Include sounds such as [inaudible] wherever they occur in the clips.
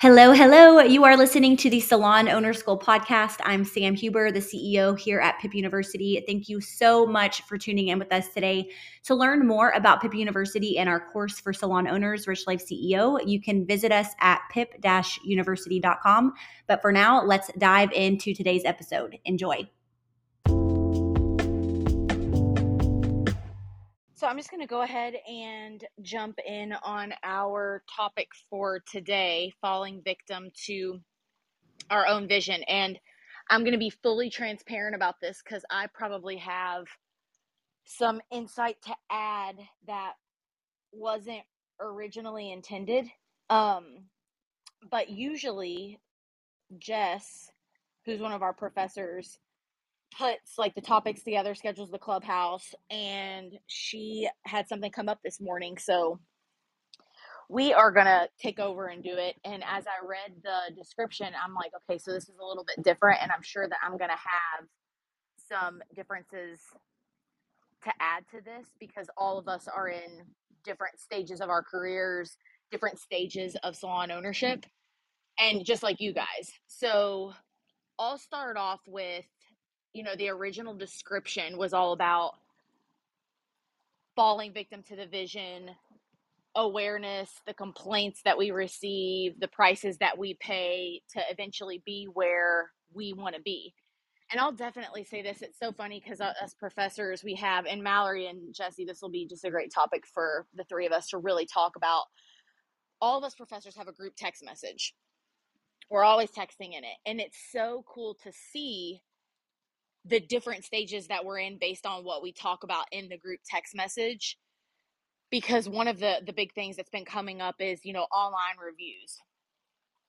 Hello, hello. You are listening to the Salon Owner School podcast. I'm Sam Huber, the CEO here at PIP University. Thank you so much for tuning in with us today. To learn more about PIP University and our course for salon owners, Rich Life CEO, you can visit us at pip-university.com. But for now, let's dive into today's episode. Enjoy. So I'm just going to go ahead and jump in on our topic for today falling victim to our own vision. And I'm going to be fully transparent about this because I probably have some insight to add that wasn't originally intended. Um, but usually, Jess, who's one of our professors, puts like the topics together, schedules the clubhouse, and she had something come up this morning. So we are to take over and do it. And as I read the description, I'm like, okay, so this is a little bit different. And I'm sure that I'm to have some differences to add to this because all of us are in different stages of our careers, different stages of salon ownership, and just like you guys. So I'll start off with you know, the original description was all about falling victim to the vision, awareness, the complaints that we receive, the prices that we pay to eventually be where we want to be. And I'll definitely say this. It's so funny because us professors, we have, and Mallory and Jesse, this will be just a great topic for the three of us to really talk about. All of us professors have a group text message. We're always texting in it. And it's so cool to see the different stages that we're in based on what we talk about in the group text message because one of the the big things that's been coming up is you know online reviews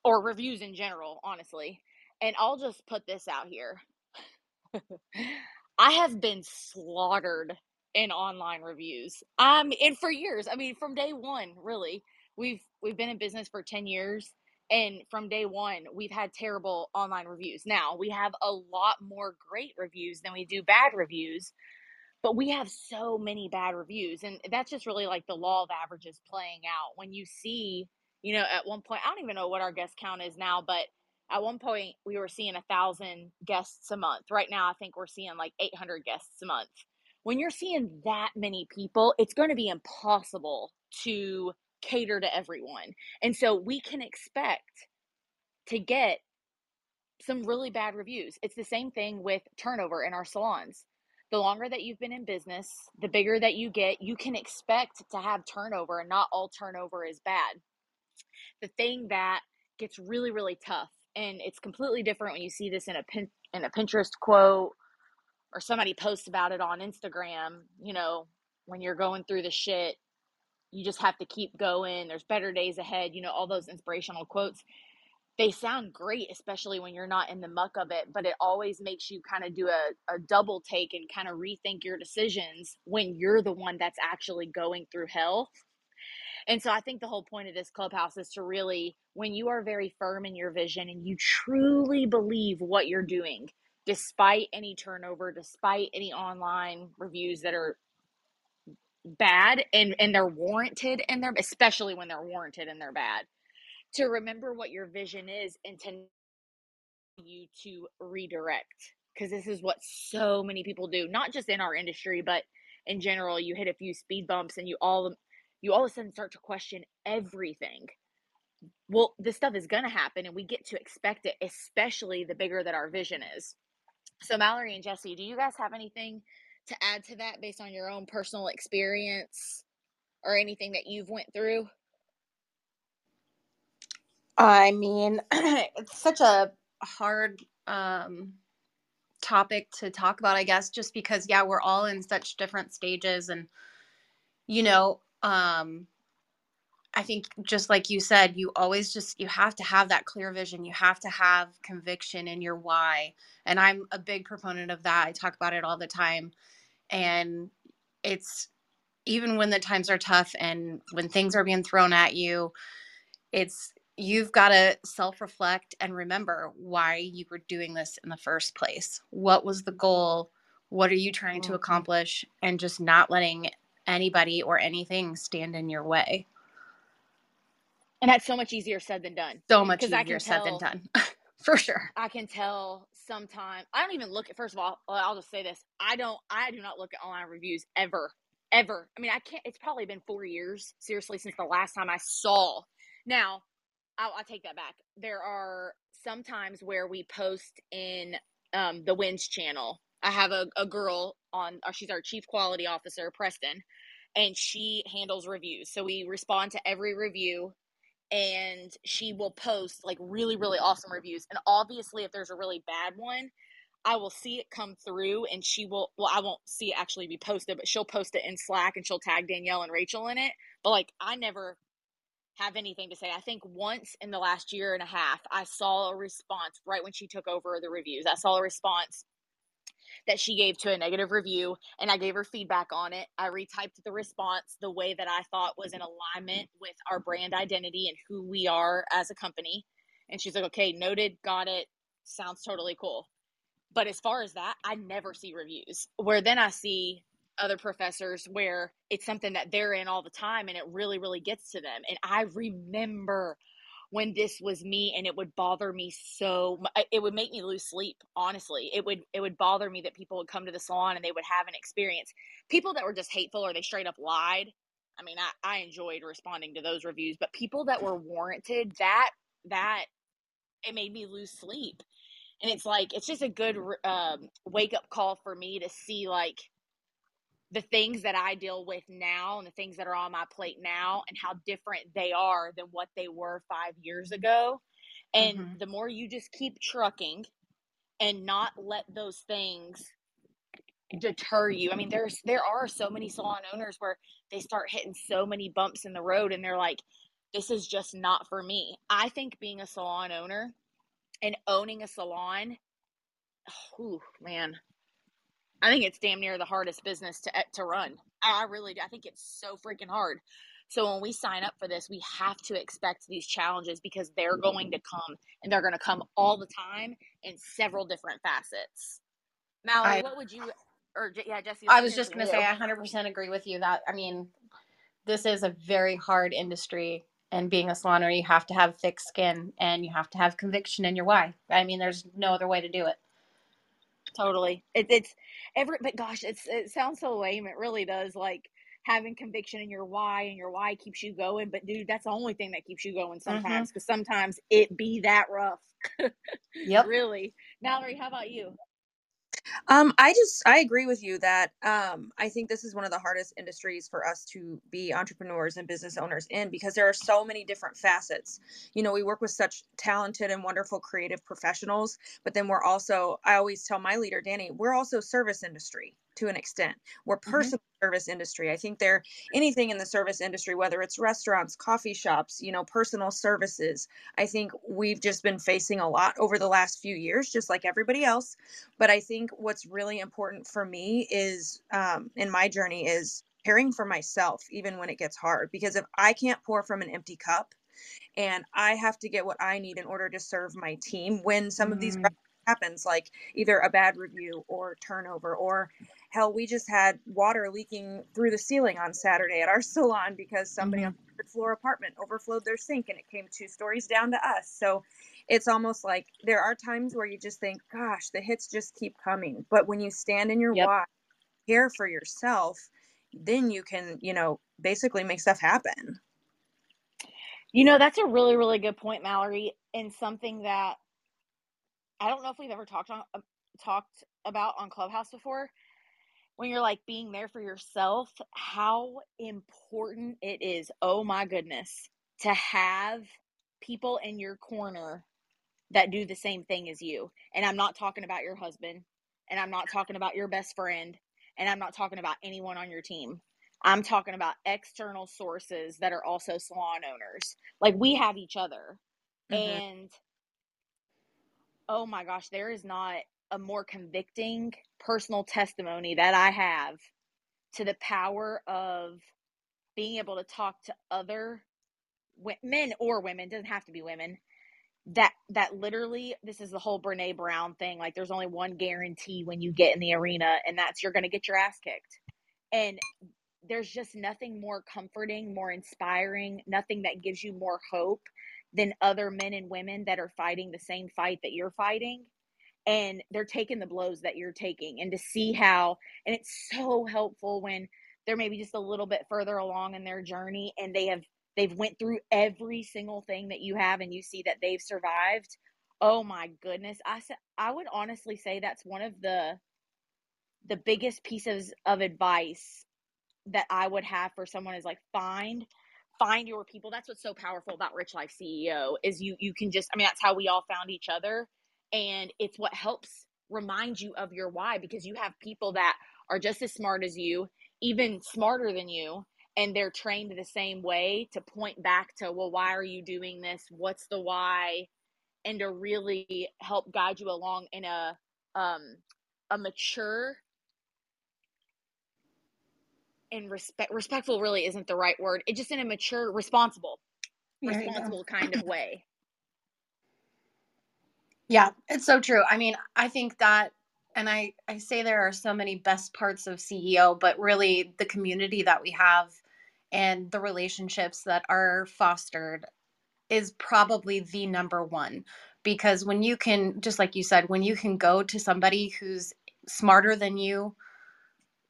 or reviews in general honestly. And i'll just put this out here. [laughs] I have been slaughtered in online reviews. Um and for years i mean from day one really. We've we've been in business for 10 years and from day one, we've had terrible online reviews. Now, we have a lot more great reviews than we do bad reviews, but we have so many bad reviews. And that's just really like the law of averages playing out. When you see, you know, at one point, I don't even know what our guest count is now, but at one point we were seeing a thousand guests a month. Right now, I think we're seeing like 800 guests a month. When you're seeing that many people, it's going to be impossible to cater to everyone. And so we can expect to get some really bad reviews. It's the same thing with turnover in our salons. The longer that you've been in business, the bigger that you get, you can expect to have turnover, and not all turnover is bad. The thing that gets really, really tough, and it's completely different when you see this in a pin, in a Pinterest quote or somebody posts about it on Instagram. You know, when you're going through the shit, you just have to keep going. There's better days ahead. You know, all those inspirational quotes. They sound great, especially when you're not in the muck of it, but it always makes you kind of do a, a double take and kind of rethink your decisions when you're the one that's actually going through hell. And so I think the whole point of this clubhouse is to really, when you are very firm in your vision and you truly believe what you're doing, despite any turnover, despite any online reviews that are bad and and they're warranted and they're especially when they're warranted and they're bad. To remember what your vision is and to you to redirect because this is what so many people do not just in our industry but in general you hit a few speed bumps and you all you all of a sudden start to question everything. Well this stuff is going to happen and we get to expect it especially the bigger that our vision is. So mallory and jesse do you guys have anything to add to that based on your own personal experience or anything that you've went through? I mean, [clears throat] it's such a hard um, topic to talk about, I guess, just because, yeah, we're all in such different stages. And, you know, um, I think just like you said, you always just you have to have that clear vision. You have to have conviction in your why. And I'm a big proponent of that. I talk about it all the time. And it's even when the times are tough and when things are being thrown at you, it's you've got to self-reflect and remember why you were doing this in the first place. What was the goal? What are you trying to mm-hmm. accomplish? And just not letting anybody or anything stand in your way. And that's so much easier said than done. So much easier said than done. [laughs] For sure. I can tell sometimes I don't even look at first of all, I'll just say this. I don't I do not look at online reviews ever. Ever. I mean, I can't it's probably been 4 years seriously since the last time I saw. Now, I'll, I take that back. There are some times where we post in um, the Wins channel. I have a, a girl on, uh, she's our chief quality officer, Preston, and she handles reviews. So we respond to every review and she will post like really, really awesome reviews. And obviously, if there's a really bad one, I will see it come through and she will, well, I won't see it actually be posted, but she'll post it in Slack and she'll tag Danielle and Rachel in it. But like, I never have anything to say. I think once in the last year and a half, I saw a response right when she took over the reviews. I saw a response that she gave to a negative review and I gave her feedback on it. I retyped the response the way that I thought was in alignment with our brand identity and who we are as a company. And she's like, okay, noted, got it, sounds totally cool. But as far as that, I never see reviews where then I see other professors where it's something that they're in all the time and it really, really gets to them. And I remember when this was me and it would bother me so it would make me lose sleep honestly. It would it would bother me that people would come to the salon and they would have an experience. People that were just hateful or they straight up lied i mean i, I enjoyed responding to those reviews but people that were warranted that that it made me lose sleep. And it's like it's just a good um, wake up call for me to see like the things that I deal with now and the things that are on my plate now and how different they are than what they were five years ago. And Mhm. the more you just keep trucking and not let those things deter you. I mean, there's there are so many salon owners where they start hitting so many bumps in the road and they're like, this is just not for me. I think being a salon owner and owning a salon, [sighs] oh man, I think it's damn near the hardest business to eh, to run. I I really do. I think it's so freaking hard. So when we sign up for this, we have to expect these challenges because they're going to come and they're going to come all the time in several different facets. Mallory, I- what would you or yeah, Jesse? I was just going to say, I 100% agree with you that, I mean, this is a very hard industry. And being a salon owner, you have to have thick skin and you have to have conviction in your why. I mean, there's no other way to do it. Totally. It, it's every, but gosh, it's it sounds so lame. It really does. Like having conviction in your why, and your why keeps you going. But dude, that's the only thing that keeps you going sometimes. Mm-hmm. Because sometimes it be that rough. [laughs] Yep. Really, Mallory. How about you? Um, I just I agree with you that um, I think this is one of the hardest industries for us to be entrepreneurs and business owners in because there are so many different facets. You know, we work with such talented and wonderful creative professionals, but then we're also I always tell my leader Danny, we're also service industry to an extent. We're personal service industry. I think there anything in the service industry, whether it's restaurants, coffee shops, you know, personal services. I think we've just been facing a lot over the last few years, just like everybody else but i think what's really important for me is um, in my journey is caring for myself even when it gets hard because if i can't pour from an empty cup and i have to get what i need in order to serve my team when some of these Mm. happens like either a bad review or turnover or hell we just had water leaking through the ceiling on saturday at our [laughs] salon because somebody on the third floor apartment overflowed their sink and it came two stories down to us so it's almost like there are times where you just think gosh the hits just keep coming but when you stand in your Yep. why care for yourself then you can you know basically make stuff happen You know, that's a really, really good point, Mallory, and something that I don't know if we've ever talked on uh, talked about on Clubhouse before. When you're like being there for yourself, how important it is. Oh my goodness, to have people in your corner that do the same thing as you. And I'm not talking about your husband, and I'm not talking about your best friend, and I'm not talking about anyone on your team. I'm talking about external sources that are also salon owners. Like we have each other. Mhm. And oh my gosh, there is not a more convicting personal testimony that I have to the power of being able to talk to other men or women, doesn't have to be women. That that literally this is the whole Brene Brown thing. Like there's only one guarantee when you get in the arena, and that's you're gonna get your ass kicked. And there's just nothing more comforting, more inspiring, nothing that gives you more hope than other men and women that are fighting the same fight that you're fighting and they're taking the blows that you're taking and to see how and it's so helpful when they're maybe just a little bit further along in their journey and they have they've went through every single thing that you have and you see that they've survived. Oh my goodness. I i would honestly say that's one of the the biggest pieces of advice that i would have for someone is like find find your people. That's what's so powerful about rich life ceo is you you can just i mean that's how we all found each other and it's what helps remind you of your why because you have people that are just as smart as you even smarter than you and they're trained the same way to point back to well why are you doing this? What's the why? And to really help guide you along in a um a mature and respect respectful really isn't the right word. It just in a mature responsible responsible kind of way yeah it's so true i mean i think that and I, I say there are so many best parts of CEO, but really the community that we have and the relationships that are fostered is probably the number one. Because when you can, just like you said, when you can go to somebody who's smarter than you,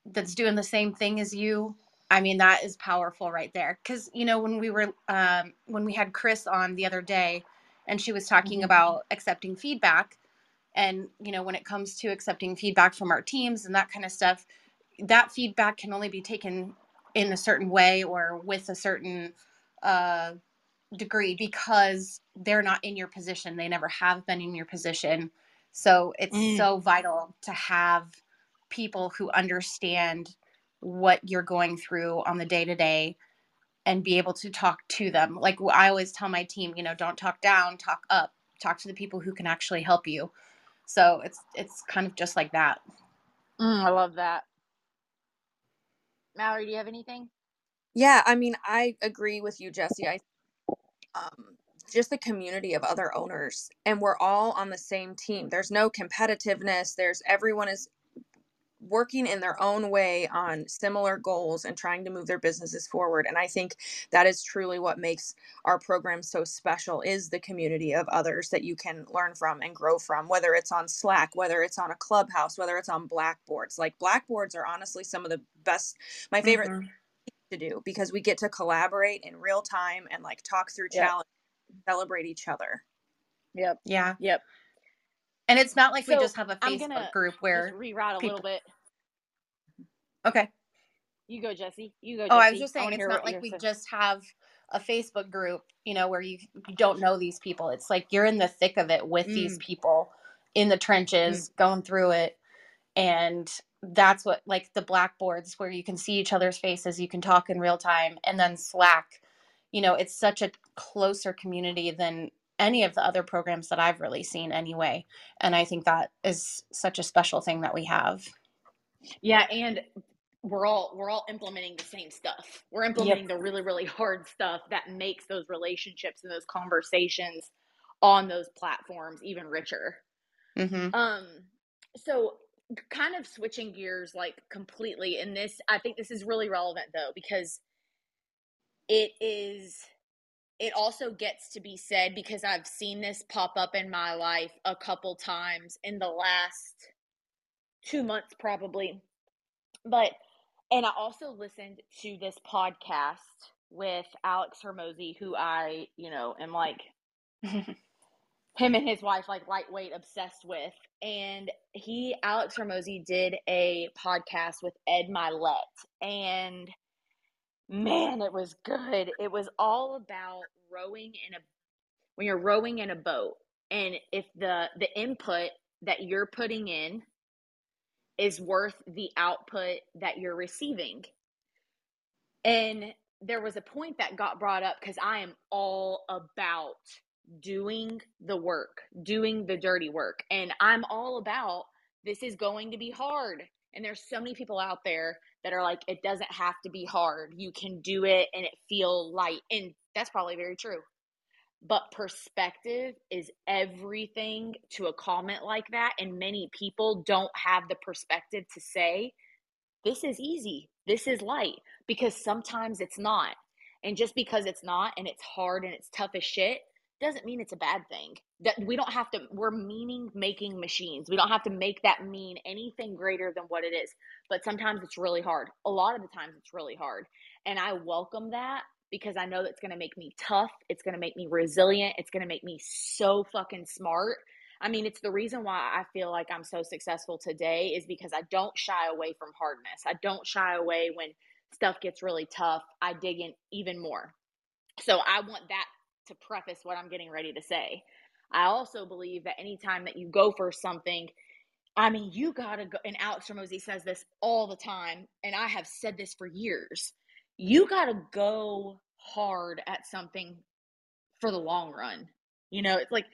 that's doing the same thing as you, I mean, that is powerful right there. Because, you know, when we were, um, when we had Chris on the other day and she was talking mm-hmm. about accepting feedback, and you know when it comes to accepting feedback from our teams and that kind of stuff that feedback can only be taken in a certain way or with a certain uh, degree because they're not in your position they never have been in your position so it's mm. so vital to have people who understand what you're going through on the day to day and be able to talk to them like i always tell my team you know don't talk down talk up talk to the people who can actually help you so it's it's kind of just like that. Mm, I love that. Mallory, do you have anything? Yeah, I mean, I agree with you, Jesse. I um just the community of other owners and we're all on the same team. There's no competitiveness. There's everyone is working in their own way on similar goals and trying to move their businesses forward and i think that is truly what makes our program so special is the community of others that you can learn from and grow from whether it's on slack whether it's on a clubhouse whether it's on blackboards. Like blackboards are honestly some of the best my favorite mm-hmm. to do because we get to collaborate in real time and like talk through yep. challenges celebrate each other. Yep. Yeah. Yep and it's not like so we just have a Facebook group where reroute a people... little bit. Okay. You go, Jesse. You go. Jesse. Oh, I was just saying it's not like we saying. just have a Facebook group, you know, where you, you don't know these people. It's like you're in the thick of it with mm. these people in the trenches, mm. going through it. And that's what like the blackboards where you can see each other's faces, you can talk in real time, and then Slack. You know, it's such a closer community than any of the other programs that I've really seen anyway. And I think that is such a special thing that we have. Yeah, and we're all we're all implementing the same stuff. We're implementing yep. the really really hard stuff that makes those relationships and those conversations on those platforms even richer. Mm-hmm. Um so kind of switching gears like completely in this I think this is really relevant though because it is it also gets to be said because I've seen this pop up in my life a couple times in the last two months, probably. But, and I also listened to this podcast with Alex Hormozi, who I, you know, am like [laughs] him and his wife, like lightweight obsessed with. And he, Alex Hormozi, did a podcast with Ed Mylett. And man, it was good. It was all about rowing in a when you're rowing in a boat and if the the input that you're putting in is worth the output that you're receiving. And there was a point that got brought up because I am all about doing the work, doing the dirty work. And I'm all about this is going to be hard. And there's so many people out there that are like, it doesn't have to be hard. You can do it and it feel light. And that's probably very true. But perspective is everything to a comment like that. And many people don't have the perspective to say, this is easy. this is light because sometimes it's not. And just because it's not and it's hard and it's tough as shit doesn't mean it's a bad thing. That we don't have to we're meaning making machines. We don't have to make that mean anything greater than what it is. But sometimes it's really hard. A lot of the times it's really hard. And I welcome that because I know that's going to make me tough. It's going to make me resilient. It's going to make me so fucking smart. I mean, it's the reason why I feel like I'm so successful today is because I don't shy away from hardness. I don't shy away when stuff gets really tough. I dig in even more. So I want that to preface what I'm getting ready to say. I also believe that anytime that you go for something, I mean, you gotta go. And Alex Hormozi says this all the time, and I have said this for years. You gotta go hard at something for the long run. You know, it's like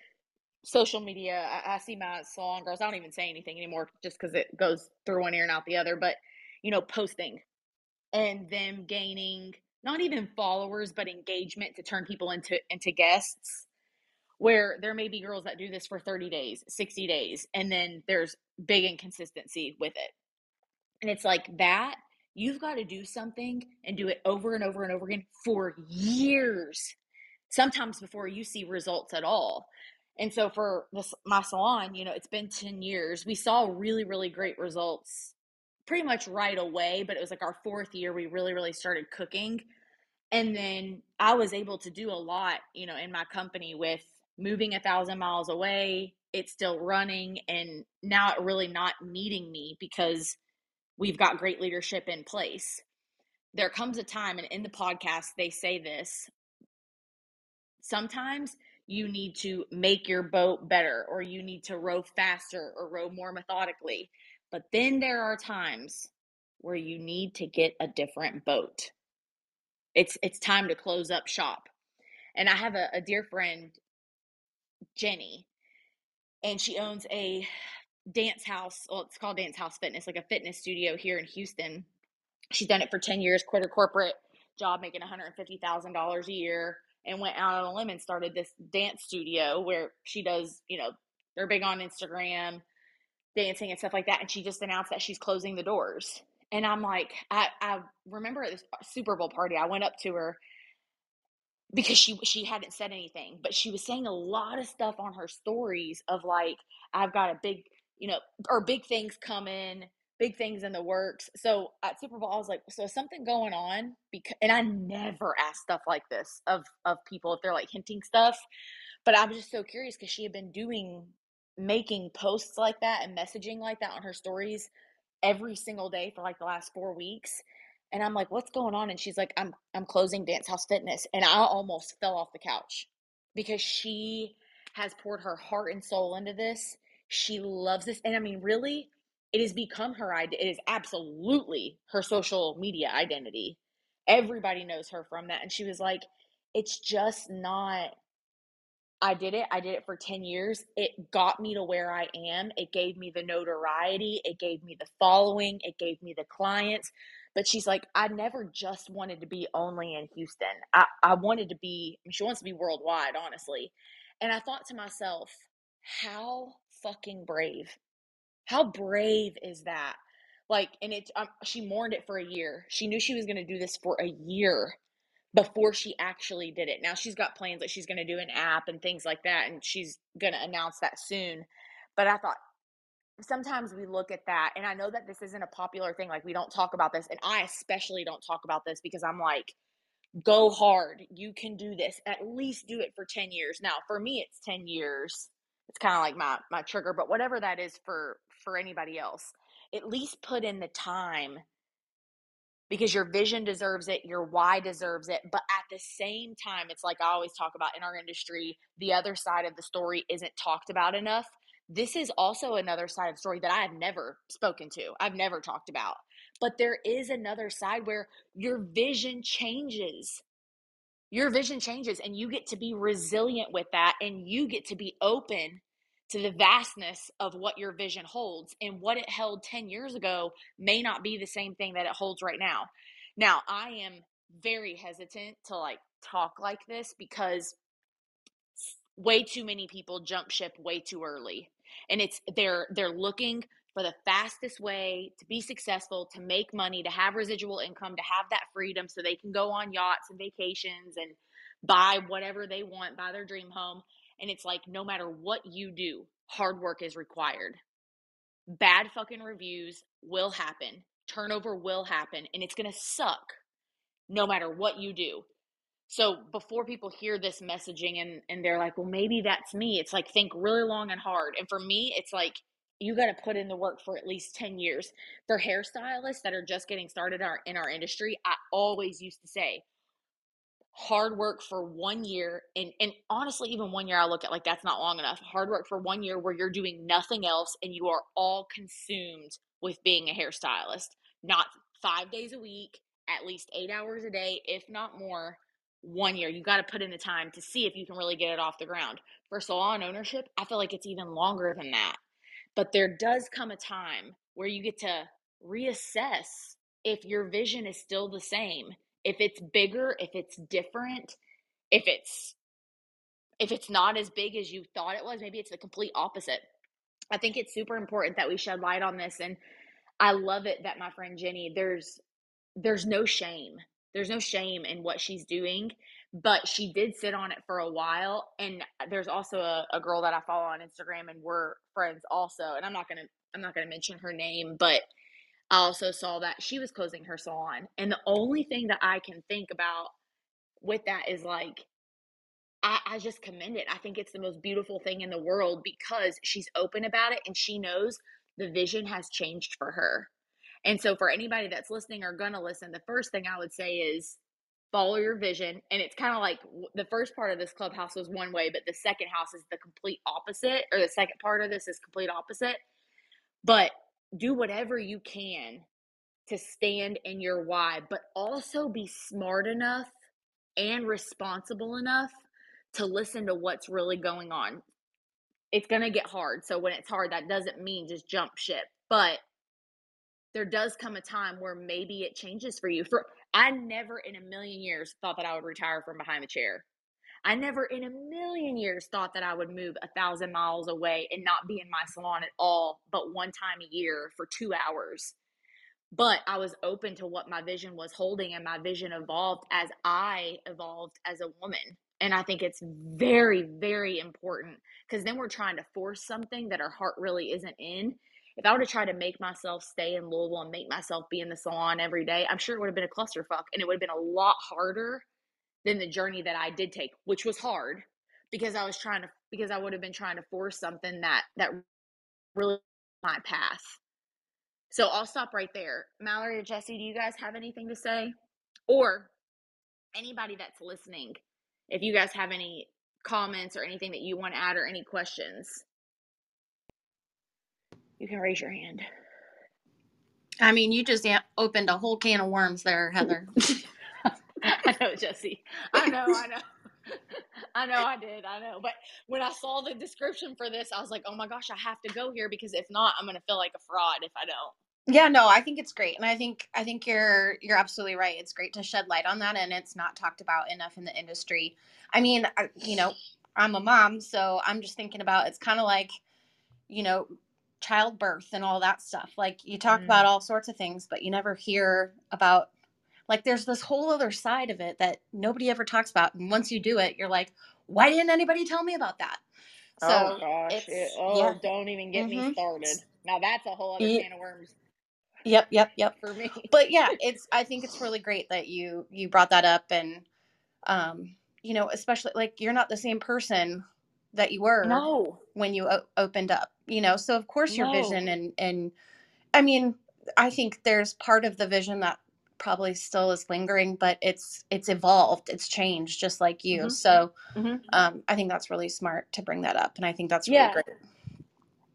social media. I, I see my salon girls. I don't even say anything anymore just because it goes through one ear and out the other. But you know, posting and them gaining not even followers but engagement to turn people into into guests where there may be girls that do this for 30 days 60 days and then there's big inconsistency with it. And it's like that you've got to do something and do it over and over and over again for years sometimes before you see results at all. And so for this my salon you know it's been 10 years. We saw really really great results pretty much right away, but it was like our fourth year we really, really started cooking. And then I was able to do a lot, you know, in my company with moving a thousand miles away. It's still running and now it really not needing me because we've got great leadership in place. There comes a time, and in the podcast, they say this sometimes you need to make your boat better, or you need to row faster or row more methodically. But then there are times where you need to get a different boat. It's it's time to close up shop. And I have a, a dear friend, Jenny, and she owns a dance house. Well, it's called Dance House Fitness, like a fitness studio here in Houston. She's done it for 10 years, quit her corporate job making $150,000 a year and went out on a limb and started this dance studio where she does, you know, they're big on Instagram dancing and stuff like that. And she just announced that she's closing the doors. And I'm like, I, I remember at this Super Bowl party, I went up to her because she she hadn't said anything, but she was saying a lot of stuff on her stories of like, I've got a big, you know, or big things coming, big things in the works. So at Super Bowl, I was like, so is something going on? Because and I never ask stuff like this of of people if they're like hinting stuff. But I was just so curious because she had been doing making posts like that and messaging like that on her stories every single day for like the last four weeks. And I'm like, what's going on? And she's like, I'm I'm closing Dance House Fitness. And I almost fell off the couch because she has poured her heart and soul into this. She loves this. And I mean, really, it has become her idea. It is absolutely her social media identity. Everybody knows her from that. And she was like, it's just not I did it. I did it for 10 years. It got me to where I am. It gave me the notoriety. It gave me the following. It gave me the clients. But she's like, I never just wanted to be only in Houston. I, I wanted to be, she wants to be worldwide, honestly. And I thought to myself, how fucking brave. How brave is that? Like, and it, um, she mourned it for a year. She knew she was going to do this for a year before she actually did it. Now she's got plans that she's going to do an app and things like that, and she's going to announce that soon. But I thought sometimes we look at that, and I know that this isn't a popular thing. Like, we don't talk about this, and I especially don't talk about this because I'm like, go hard. You can do this. At least do it for 10 years. Now, for me, it's 10 years. It's kind of like my my trigger, but whatever that is for for anybody else, at least put in the time because your vision deserves it, your why deserves it. But at the same time, it's like I always talk about in our industry, the other side of the story isn't talked about enough. This is also another side of the story that I have never spoken to, I've never talked about. But there is another side where your vision changes. Your vision changes, and you get to be resilient with that, and you get to be open to the vastness of what your vision holds and what it held 10 years ago may not be the same thing that it holds right now. Now, I am very hesitant to like talk like this because way too many people jump ship way too early. And it's they're they're looking for the fastest way to be successful, to make money, to have residual income, to have that freedom so they can go on yachts and vacations and buy whatever they want, buy their dream home. And it's like, no matter what you do, hard work is required. Bad fucking reviews will happen, turnover will happen, and it's going to suck no matter what you do. So before people hear this messaging and, and they're like, well, maybe that's me, it's like, think really long and hard. And for me, it's like, you got to put in the work for at least 10 years. For hairstylists that are just getting started in our, in our industry, I always used to say, hard work for one year and and honestly even one year i look at like that's not long enough hard work for one year where you're doing nothing else and you are all consumed with being a hairstylist. Not five days a week at least eight hours a day if not more one year. You got to put in the time to see if you can really get it off the ground. For salon ownership i feel like it's even longer than that. But there does come a time where you get to reassess if your vision is still the same if it's bigger, if it's different, if it's if it's not as big as you thought it was, maybe it's the complete opposite. I think it's super important that we shed light on this and I love it that my friend Jenny there's there's no shame. There's no shame in what she's doing, but she did sit on it for a while and there's also a, a girl that I follow on Instagram and we're friends also and I'm not going to I'm not going to mention her name, but I also saw that she was closing her salon. And the only thing that I can think about with that is like, I, I just commend it. I think it's the most beautiful thing in the world because she's open about it and she knows the vision has changed for her. And so, for anybody that's listening or gonna listen, the first thing I would say is follow your vision. And it's kind of like the first part of this clubhouse was one way, but the second house is the complete opposite, or the second part of this is complete opposite. But do whatever you can to stand in your why, but also be smart enough and responsible enough to listen to what's really going on. It's going to get hard. So when it's hard, that doesn't mean just jump ship, but there does come a time where maybe it changes for you. For I never in a million years thought that I would retire from behind the chair. I never in a million years thought that I would move a thousand miles away and not be in my salon at all, but one time a year for two hours. But I was open to what my vision was holding, and my vision evolved as I evolved as a woman. And I think it's very, very important because then we're trying to force something that our heart really isn't in. If I were to try to make myself stay in Louisville and make myself be in the salon every day, I'm sure it would have been a clusterfuck and it would have been a lot harder than the journey that I did take, which was hard because I was trying to because I would have been trying to force something that that really my path. So I'll stop right there. Mallory or Jesse, do you guys have anything to say? Or anybody that's listening, if you guys have any comments or anything that you want to add or any questions, you can raise your hand. I mean, you just opened a whole can of worms there, Heather. [laughs] [laughs] I know, Jesse. I know, I know. I know I did. I know. But when I saw the description for this, I was like, oh my gosh, I have to go here because if not, I'm going to feel like a fraud if I don't. Yeah, no, I think it's great. And I think I think you're you're absolutely right. It's great to shed light on that and it's not talked about enough in the industry. I mean, I, you know, I'm a mom, so I'm just thinking about it's kind of like, you know, childbirth and all that stuff. Like you talk mm. about all sorts of things, but you never hear about like there's this whole other side of it that nobody ever talks about. And once you do it, you're like, why didn't anybody tell me about that? So oh gosh. It, oh, yeah. don't even get mm-hmm. me started. Now that's a whole other yeah. can of worms. Yep, yep, yep. For me. [laughs] But yeah, it's I think it's really great that you you brought that up and um you know, especially like you're not the same person that you were no. when you o- opened up, you know. So of course your no. vision and and I mean, I think there's part of the vision that probably still is lingering but it's it's evolved it's changed just like you mm-hmm. so mm-hmm. um, i think that's really smart to bring that up and i think that's really yeah. great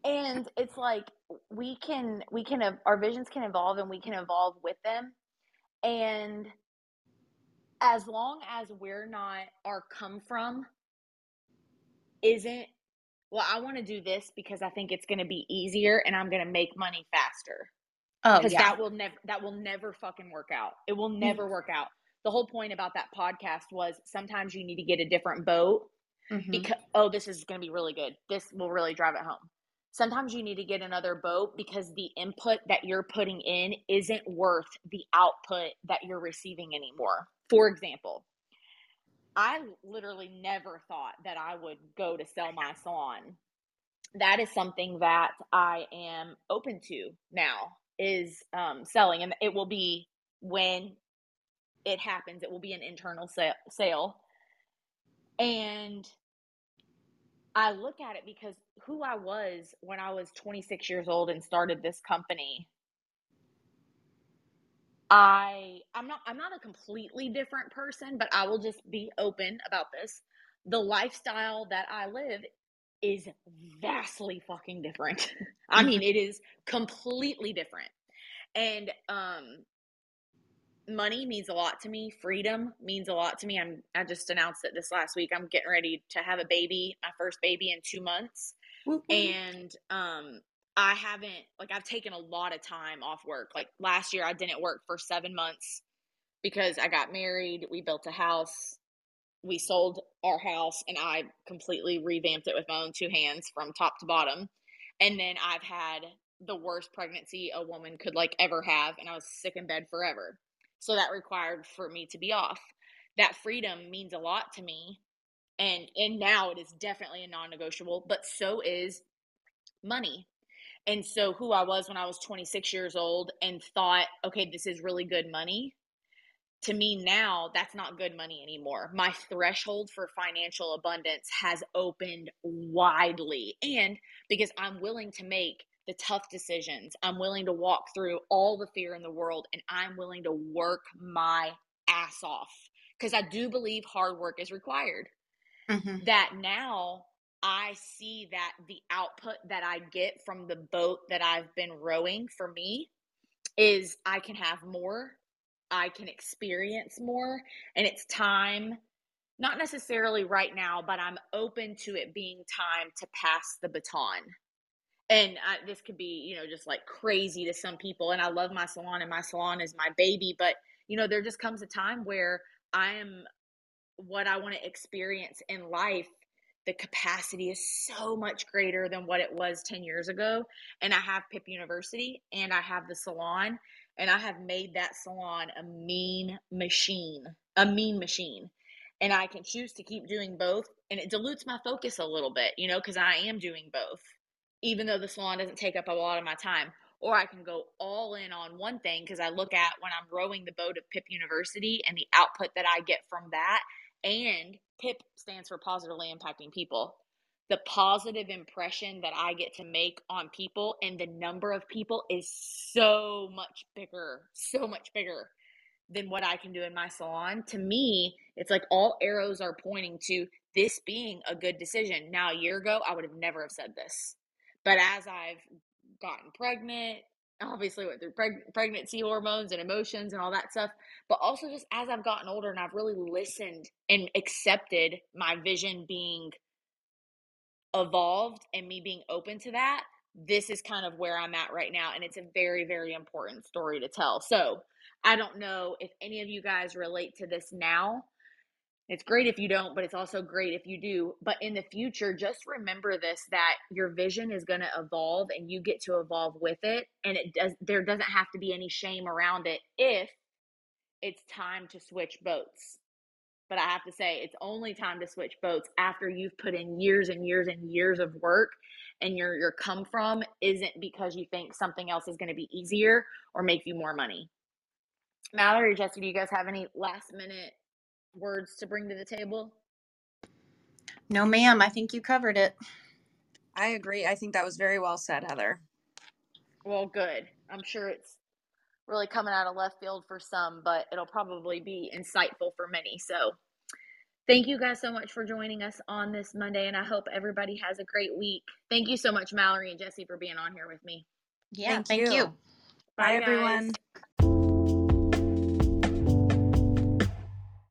and it's like we can we can our visions can evolve and we can evolve with them and as long as we're not our come from isn't well i want to do this because i think it's going to be easier and i'm going to make money faster Oh, because yeah. that will never that will never fucking work out. It will mm. never work out. The whole point about that podcast was sometimes you need to get a different boat mm-hmm. because oh, this is going to be really good. This will really drive it home. sometimes you need to get another boat because the input that you're putting in isn't worth the output that you're receiving anymore. For example, I literally never thought that I would go to sell my salon. That is something that I am open to now is um, selling, and it will be when it happens. It will be an internal sale, and I look at it because who I was when I was 26 years old and started this company I I'm not I'm not a completely different person, but I will just be open about this. The lifestyle that I live is vastly fucking different. [laughs] I mean, it is completely different. And um money means a lot to me. Freedom means a lot to me. I'm I just announced it this last week. I'm getting ready to have a baby, my first baby in 2 months. And um I haven't like I've taken a lot of time off work. Like last year I didn't work for 7 months because I got married, we built a house, we sold our house and I completely revamped it with my own two hands from top to bottom. And then I've had the worst pregnancy a woman could like ever have and I was sick in bed forever. So that required for me to be off. That freedom means a lot to me. And and now it is definitely a non-negotiable, but so is money and so, who I was when I was 26 years old and thought, okay, this is really good money, to me now, that's not good money anymore. My threshold for financial abundance has opened widely. And because I'm willing to make the tough decisions, I'm willing to walk through all the fear in the world, and I'm willing to work my ass off because I do believe hard work is required. Mm-hmm. That now I see that the output that I get from the boat that I've been rowing for me is I can have more, I can experience more, and it's time, not necessarily right now, but I'm open to it being time to pass the baton. And I, this could be, you know, just like crazy to some people. And I love my salon, and my salon is my baby. But, you know, there just comes a time where I am what I want to experience in life the capacity is so much greater than what it was 10 years ago. And I have Pip University and I have the salon, and I have made that salon a mean machine, a mean machine. And I can choose to keep doing both, and it dilutes my focus a little bit, you know, because I am doing both, even though the salon doesn't take up a lot of my time. Or I can go all in on one thing because I look at when I'm rowing the boat of Pip University and the output that I get from that and PIP stands for positively impacting people. The positive impression that I get to make on people and the number of people is so much bigger, so much bigger than what I can do in my salon. To me, it's like all arrows are pointing to this being a good decision. Now, a year ago, I would have never have said this. But as I've gotten pregnant, obviously went through preg- pregnancy hormones and emotions and all that stuff but also just as i've gotten older and i've really listened and accepted my vision being evolved and me being open to that this is kind of where i'm at right now and it's a very very important story to tell so i don't know if any of you guys relate to this now it's great if you don't, but it's also great if you do. But in the future, just remember this that your vision is going to evolve and you get to evolve with it and it does there doesn't have to be any shame around it if it's time to switch boats. But I have to say it's only time to switch boats after you've put in years and years and years of work and your your come from isn't because you think something else is going to be easier or make you more money. Mallory, Jesse, do you guys have any last minute words to bring to the table? No, ma'am. I think you covered it. I agree. I think that was very well said, Heather. Well, good. I'm sure it's really coming out of left field for some, but it'll probably be insightful for many. So, thank you guys so much for joining us on this Monday, and I hope everybody has a great week. Thank you so much, Mallory and Jesse, for being on here with me. Yeah, thank, thank you. you. Bye, Bye everyone.